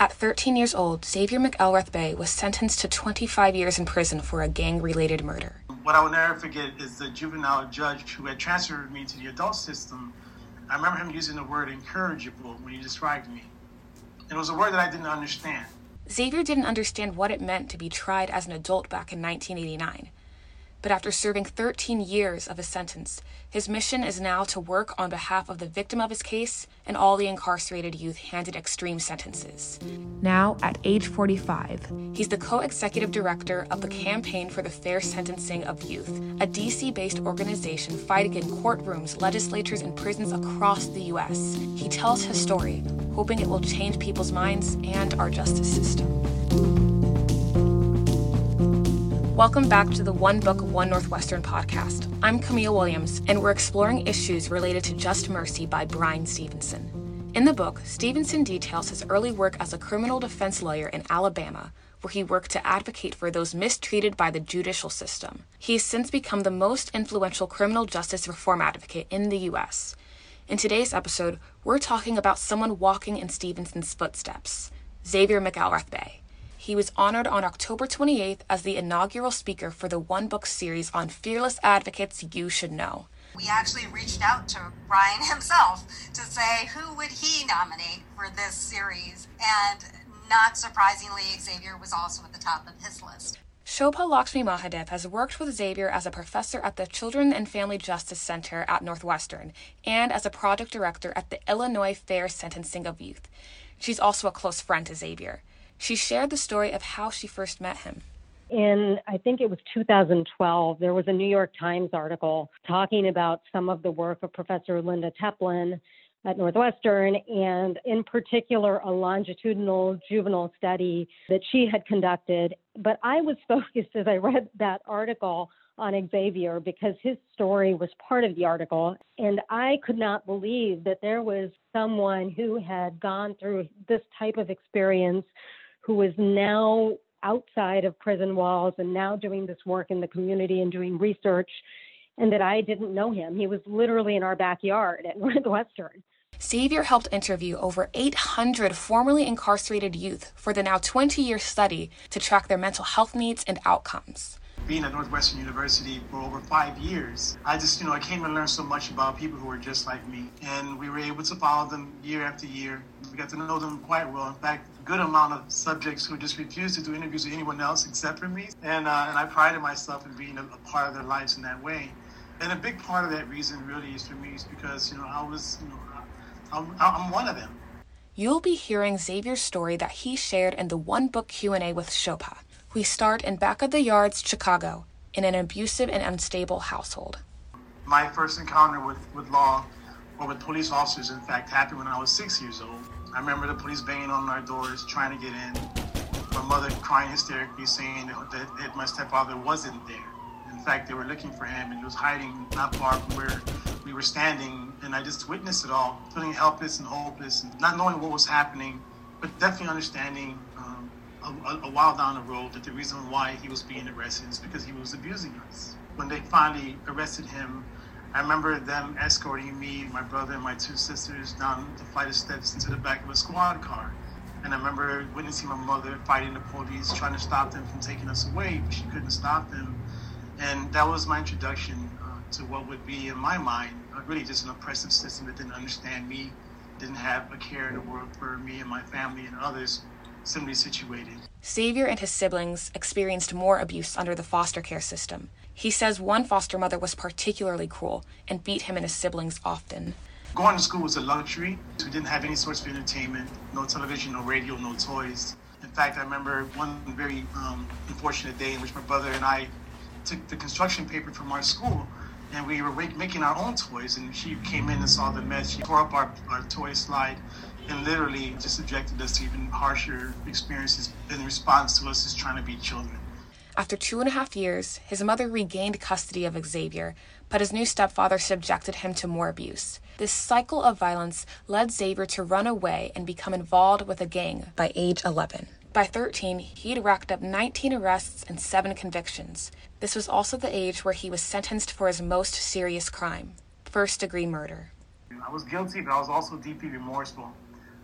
At 13 years old, Xavier McElrath Bey was sentenced to 25 years in prison for a gang related murder. What I will never forget is the juvenile judge who had transferred me to the adult system. I remember him using the word incorrigible when he described me. It was a word that I didn't understand. Xavier didn't understand what it meant to be tried as an adult back in 1989. But after serving 13 years of his sentence, his mission is now to work on behalf of the victim of his case and all the incarcerated youth handed extreme sentences. Now, at age 45, he's the co executive director of the Campaign for the Fair Sentencing of Youth, a DC based organization fighting in courtrooms, legislatures, and prisons across the U.S. He tells his story, hoping it will change people's minds and our justice system. Welcome back to the One Book, One Northwestern podcast. I'm Camille Williams, and we're exploring issues related to Just Mercy by Bryan Stevenson. In the book, Stevenson details his early work as a criminal defense lawyer in Alabama, where he worked to advocate for those mistreated by the judicial system. He has since become the most influential criminal justice reform advocate in the U.S. In today's episode, we're talking about someone walking in Stevenson's footsteps Xavier McElrath Bey. He was honored on October 28th as the inaugural speaker for the one book series on fearless advocates you should know. We actually reached out to Bryan himself to say who would he nominate for this series, and not surprisingly, Xavier was also at the top of his list. Shobha Lakshmi Mahadev has worked with Xavier as a professor at the Children and Family Justice Center at Northwestern and as a project director at the Illinois Fair Sentencing of Youth. She's also a close friend to Xavier. She shared the story of how she first met him. In, I think it was 2012, there was a New York Times article talking about some of the work of Professor Linda Teplin at Northwestern, and in particular, a longitudinal juvenile study that she had conducted. But I was focused as I read that article on Xavier because his story was part of the article. And I could not believe that there was someone who had gone through this type of experience who is now outside of prison walls and now doing this work in the community and doing research, and that I didn't know him. He was literally in our backyard at Northwestern. Xavier helped interview over 800 formerly incarcerated youth for the now 20 year study to track their mental health needs and outcomes being at Northwestern University for over five years, I just, you know, I came and learned so much about people who were just like me. And we were able to follow them year after year. We got to know them quite well. In fact, a good amount of subjects who just refused to do interviews with anyone else except for me. And, uh, and I prided myself in being a, a part of their lives in that way. And a big part of that reason really is for me is because, you know, I was, you know, I'm, I'm one of them. You'll be hearing Xavier's story that he shared in the One Book Q&A with Shobha. We start in back of the yards, Chicago, in an abusive and unstable household. My first encounter with, with law or with police officers, in fact, happened when I was six years old. I remember the police banging on our doors, trying to get in. My mother crying hysterically, saying that, that my stepfather wasn't there. In fact, they were looking for him, and he was hiding not far from where we were standing. And I just witnessed it all, feeling helpless and hopeless, and not knowing what was happening, but definitely understanding um, a, a, while down the road that the reason why he was being arrested is because he was abusing us. When they finally arrested him, I remember them escorting me, my brother, and my two sisters down the flight of steps into the back of a squad car. And I remember witnessing my mother fighting the police, trying to stop them from taking us away, but she couldn't stop them. And that was my introduction uh, to what would be, in my mind, uh, really just an oppressive system that didn't understand me, didn't have a care in the world for me and my family and others similarly situated. Xavier and his siblings experienced more abuse under the foster care system. He says one foster mother was particularly cruel and beat him and his siblings often. Going to school was a luxury. We didn't have any sorts of entertainment, no television, no radio, no toys. In fact, I remember one very um, unfortunate day in which my brother and I took the construction paper from our school and we were making our own toys. And she came in and saw the mess. She tore up our, our toy slide and literally just subjected us to even harsher experiences in response to us just trying to be children. After two and a half years, his mother regained custody of Xavier, but his new stepfather subjected him to more abuse. This cycle of violence led Xavier to run away and become involved with a gang by age 11. By 13, he'd racked up 19 arrests and 7 convictions. This was also the age where he was sentenced for his most serious crime first degree murder. I was guilty, but I was also deeply remorseful.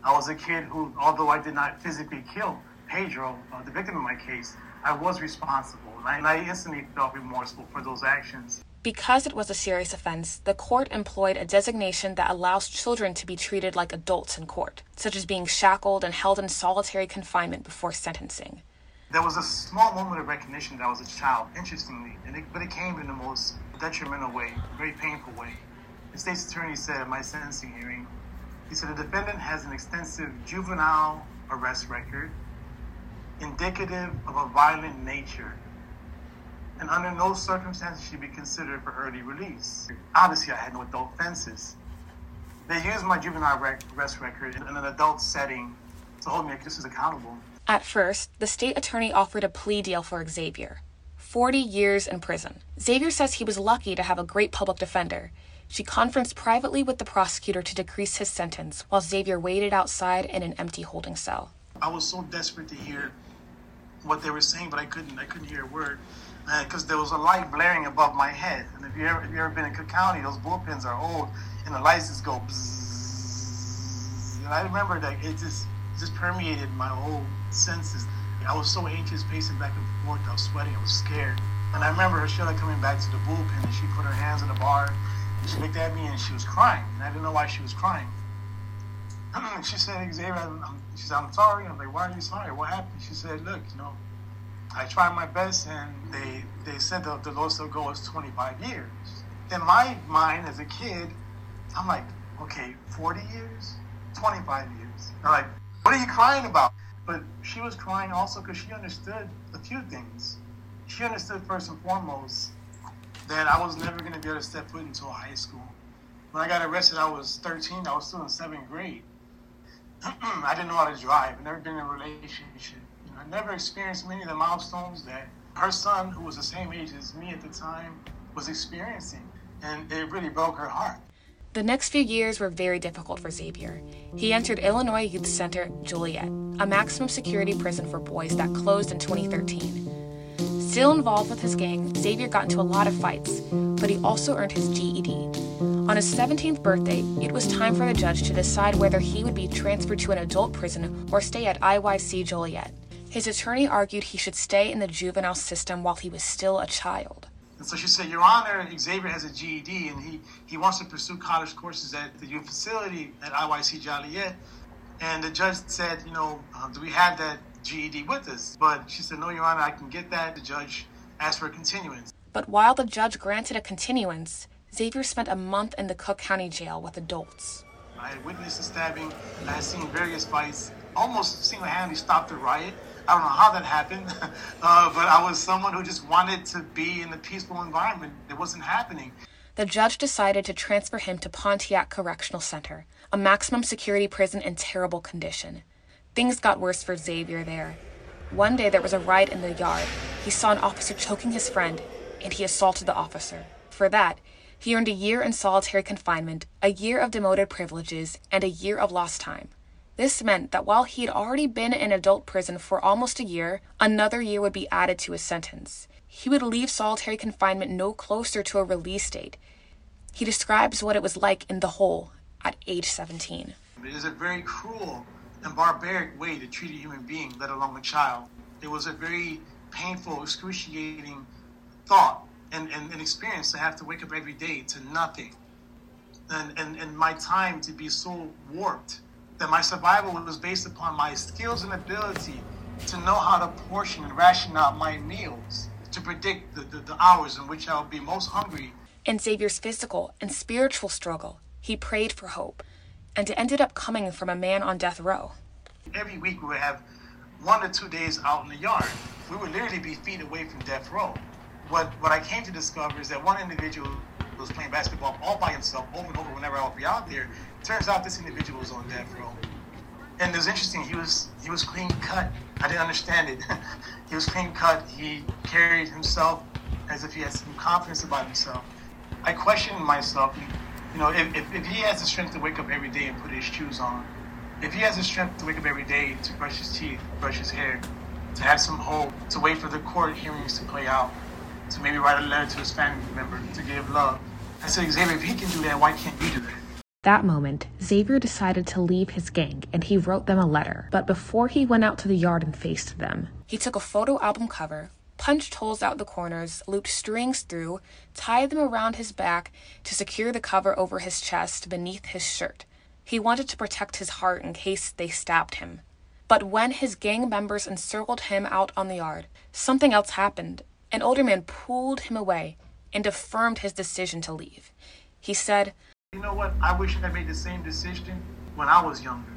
I was a kid who, although I did not physically kill Pedro, uh, the victim in my case, I was responsible. And I, instantly felt remorseful for those actions. Because it was a serious offense, the court employed a designation that allows children to be treated like adults in court, such as being shackled and held in solitary confinement before sentencing. There was a small moment of recognition that I was a child, interestingly, and it, but it came in the most detrimental way, very painful way. The state's attorney said at my sentencing hearing, he said the defendant has an extensive juvenile arrest record, indicative of a violent nature and under no circumstances should be considered for early release. Obviously, I had no adult offenses. They used my juvenile arrest record in an adult setting to hold me accountable. At first, the state attorney offered a plea deal for Xavier 40 years in prison. Xavier says he was lucky to have a great public defender. She conferenced privately with the prosecutor to decrease his sentence while Xavier waited outside in an empty holding cell. I was so desperate to hear what they were saying, but I couldn't. I couldn't hear a word because uh, there was a light blaring above my head. And if you ever, if you ever been in Cook County, those bullpens are old, and the lights just go. Bzzz. And I remember that it just just permeated my whole senses. I was so anxious, pacing back and forth. I was sweating. I was scared. And I remember Sheila coming back to the bullpen, and she put her hands on the bar, and she looked at me, and she was crying. And I didn't know why she was crying. She said, Xavier, I'm, she said, I'm sorry. I'm like, why are you sorry? What happened? She said, look, you know, I tried my best, and they they said the, the lowest they'll go is 25 years. In my mind, as a kid, I'm like, okay, 40 years, 25 years. I'm like, what are you crying about? But she was crying also because she understood a few things. She understood first and foremost that I was never going to be able to step foot into a high school. When I got arrested, I was 13. I was still in seventh grade. I didn't know how to drive. I've never been in a relationship. I never experienced many of the milestones that her son, who was the same age as me at the time, was experiencing. And it really broke her heart. The next few years were very difficult for Xavier. He entered Illinois Youth Center Joliet, a maximum security prison for boys that closed in 2013. Still involved with his gang, Xavier got into a lot of fights, but he also earned his GED. On his 17th birthday, it was time for the judge to decide whether he would be transferred to an adult prison or stay at IYC Joliet. His attorney argued he should stay in the juvenile system while he was still a child. And so she said, Your Honor, Xavier has a GED and he, he wants to pursue college courses at the youth facility at IYC Joliet. And the judge said, You know, uh, do we have that GED with us? But she said, No, Your Honor, I can get that. The judge asked for a continuance. But while the judge granted a continuance, Xavier spent a month in the Cook County Jail with adults. I had witnessed the stabbing, I had seen various fights, almost single handedly stopped the riot. I don't know how that happened, uh, but I was someone who just wanted to be in a peaceful environment. It wasn't happening. The judge decided to transfer him to Pontiac Correctional Center, a maximum security prison in terrible condition. Things got worse for Xavier there. One day there was a riot in the yard. He saw an officer choking his friend, and he assaulted the officer. For that, he earned a year in solitary confinement, a year of demoted privileges, and a year of lost time. This meant that while he had already been in adult prison for almost a year, another year would be added to his sentence. He would leave solitary confinement no closer to a release date. He describes what it was like in the hole at age 17. It is a very cruel and barbaric way to treat a human being, let alone a child. It was a very painful, excruciating thought and, and, and experience to have to wake up every day to nothing. And, and, and my time to be so warped that my survival was based upon my skills and ability to know how to portion and ration out my meals, to predict the, the, the hours in which I would be most hungry. In Xavier's physical and spiritual struggle, he prayed for hope, and it ended up coming from a man on death row. Every week we would have one or two days out in the yard. We would literally be feet away from death row. What, what I came to discover is that one individual was playing basketball all by himself over and over whenever I would be out there. Turns out this individual was on death row. And it was interesting, he was he was clean cut. I didn't understand it. he was clean cut. He carried himself as if he had some confidence about himself. I questioned myself, you know, if, if, if he has the strength to wake up every day and put his shoes on, if he has the strength to wake up every day to brush his teeth, brush his hair, to have some hope, to wait for the court hearings to play out, to maybe write a letter to his family member to give love. I said, Xavier, if he can do that, why can't you do that? That moment, Xavier decided to leave his gang and he wrote them a letter. But before he went out to the yard and faced them, he took a photo album cover, punched holes out the corners, looped strings through, tied them around his back to secure the cover over his chest beneath his shirt. He wanted to protect his heart in case they stabbed him. But when his gang members encircled him out on the yard, something else happened. An older man pulled him away and affirmed his decision to leave. He said, You know what? I wish I made the same decision when I was younger.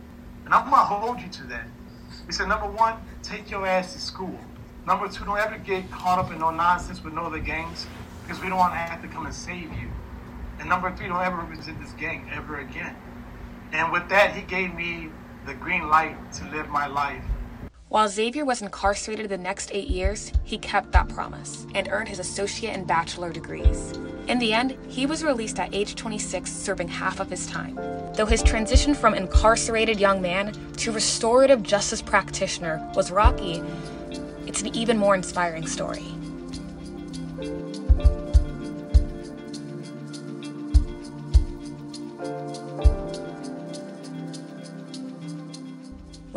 And I'm going to hold you to that. He said, Number one, take your ass to school. Number two, don't ever get caught up in no nonsense with no other gangs because we don't want to have to come and save you. And number three, don't ever represent this gang ever again. And with that, he gave me the green light to live my life. While Xavier was incarcerated the next eight years, he kept that promise and earned his associate and bachelor degrees. In the end, he was released at age 26, serving half of his time. Though his transition from incarcerated young man to restorative justice practitioner was rocky, it's an even more inspiring story.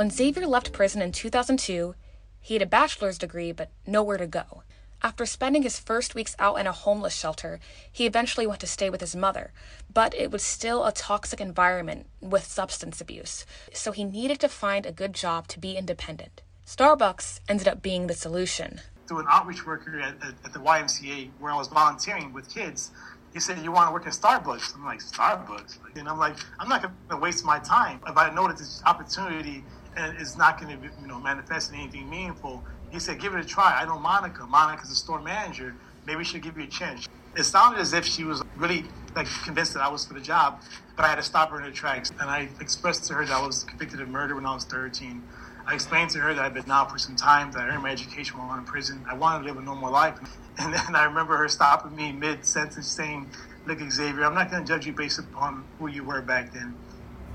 When Xavier left prison in 2002, he had a bachelor's degree but nowhere to go. After spending his first weeks out in a homeless shelter, he eventually went to stay with his mother, but it was still a toxic environment with substance abuse, so he needed to find a good job to be independent. Starbucks ended up being the solution. Through an outreach worker at, at, at the YMCA where I was volunteering with kids, he said, "You want to work at Starbucks?" I'm like, "Starbucks," and I'm like, "I'm not going to waste my time if I know this opportunity and it's not going to, you know, manifest in anything meaningful. He said, give it a try. I know Monica. Monica's a store manager. Maybe she'll give you a chance. It sounded as if she was really like convinced that I was for the job, but I had to stop her in her tracks. And I expressed to her that I was convicted of murder when I was 13. I explained to her that I'd been out for some time, that I earned my education while in prison. I wanted to live a normal life. And then I remember her stopping me mid sentence saying, Look, Xavier, I'm not going to judge you based upon who you were back then.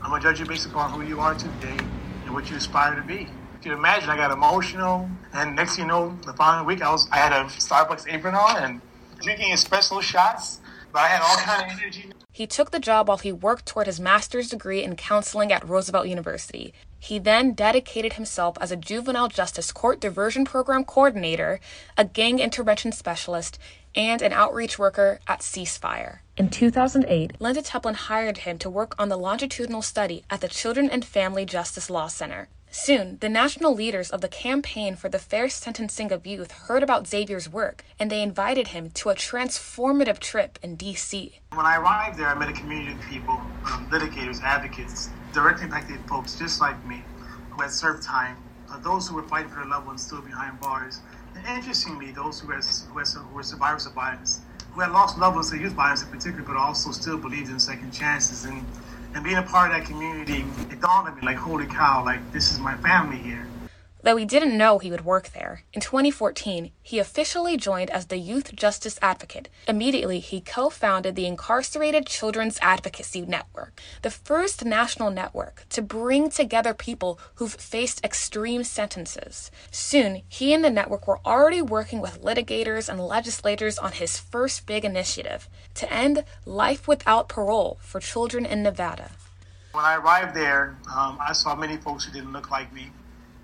I'm going to judge you based upon who you are today and what you aspire to be. If You imagine I got emotional, and next thing you know, the following week I was I had a Starbucks apron on and drinking espresso shots, but I had all kind of energy. He took the job while he worked toward his master's degree in counseling at Roosevelt University. He then dedicated himself as a juvenile justice court diversion program coordinator, a gang intervention specialist, and an outreach worker at Ceasefire. In 2008, Linda Teplin hired him to work on the longitudinal study at the Children and Family Justice Law Center. Soon, the national leaders of the Campaign for the Fair Sentencing of Youth heard about Xavier's work, and they invited him to a transformative trip in D.C. When I arrived there, I met a community of people, um, litigators, advocates, directly impacted folks just like me, who had served time, those who were fighting for their loved ones still behind bars, and interestingly, those who, had, who, had, who were survivors of violence, who had lost loved ones to youth violence in particular, but also still believed in second chances. And and being a part of that community, it dawned on me like, holy cow, like this is my family here. Though he didn't know he would work there, in 2014, he officially joined as the Youth Justice Advocate. Immediately, he co founded the Incarcerated Children's Advocacy Network, the first national network to bring together people who've faced extreme sentences. Soon, he and the network were already working with litigators and legislators on his first big initiative to end life without parole for children in Nevada. When I arrived there, um, I saw many folks who didn't look like me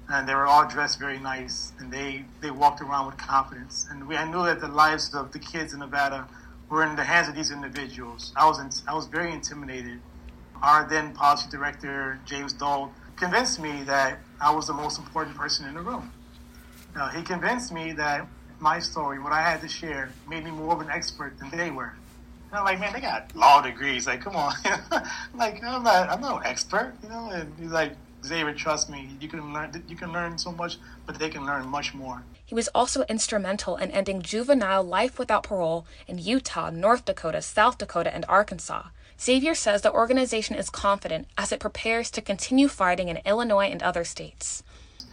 and they were all dressed very nice, and they, they walked around with confidence. And we, I knew that the lives of the kids in Nevada were in the hands of these individuals. I was in, I was very intimidated. Our then policy director James Dold convinced me that I was the most important person in the room. Now, he convinced me that my story, what I had to share, made me more of an expert than they were. And I'm like, man, they got law degrees. Like, come on. like, I'm not, I'm no expert, you know. And he's like, Xavier, trust me, you can learn you can learn so much, but they can learn much more. He was also instrumental in ending juvenile life without parole in Utah, North Dakota, South Dakota, and Arkansas. Xavier says the organization is confident as it prepares to continue fighting in Illinois and other states.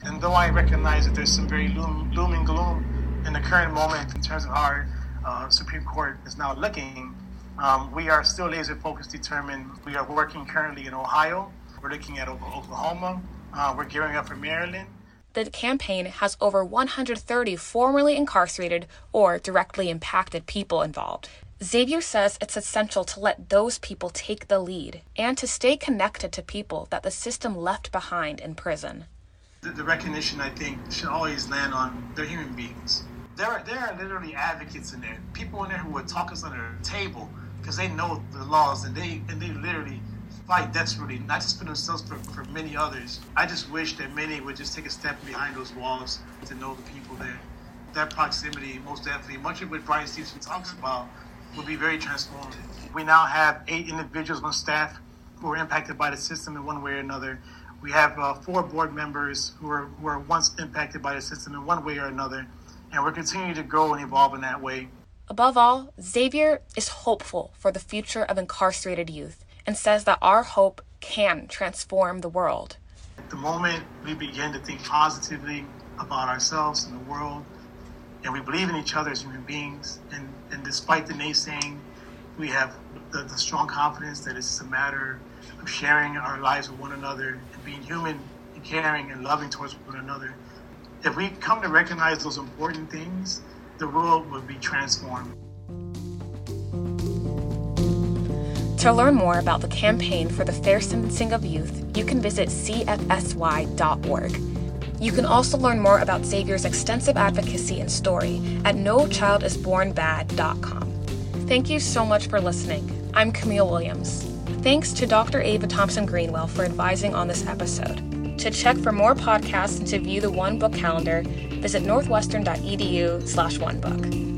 And though I recognize that there's some very loom, looming gloom in the current moment in terms of our uh, Supreme Court is now looking, um, we are still laser focused, determined. We are working currently in Ohio we're looking at Oklahoma. Uh, we're gearing up for Maryland. The campaign has over 130 formerly incarcerated or directly impacted people involved. Xavier says it's essential to let those people take the lead and to stay connected to people that the system left behind in prison. The, the recognition, I think, should always land on they're human beings. There are, there are literally advocates in there, people in there who would talk us under the table because they know the laws and they and they literally fight desperately, not just for themselves, but for many others. I just wish that many would just take a step behind those walls to know the people there. That proximity, most definitely, much of what Bryan Stevenson talks about will be very transformative. We now have eight individuals on staff who are impacted by the system in one way or another. We have uh, four board members who are, who are once impacted by the system in one way or another, and we're continuing to grow and evolve in that way. Above all, Xavier is hopeful for the future of incarcerated youth and says that our hope can transform the world. The moment we begin to think positively about ourselves and the world, and we believe in each other as human beings, and, and despite the naysaying, we have the, the strong confidence that it's a matter of sharing our lives with one another and being human and caring and loving towards one another. If we come to recognize those important things, the world will be transformed. To learn more about the campaign for the fair sentencing of youth, you can visit cfsy.org. You can also learn more about Xavier's extensive advocacy and story at nochildisbornbad.com. Thank you so much for listening. I'm Camille Williams. Thanks to Dr. Ava Thompson Greenwell for advising on this episode. To check for more podcasts and to view the One Book calendar, visit northwestern.edu slash one book.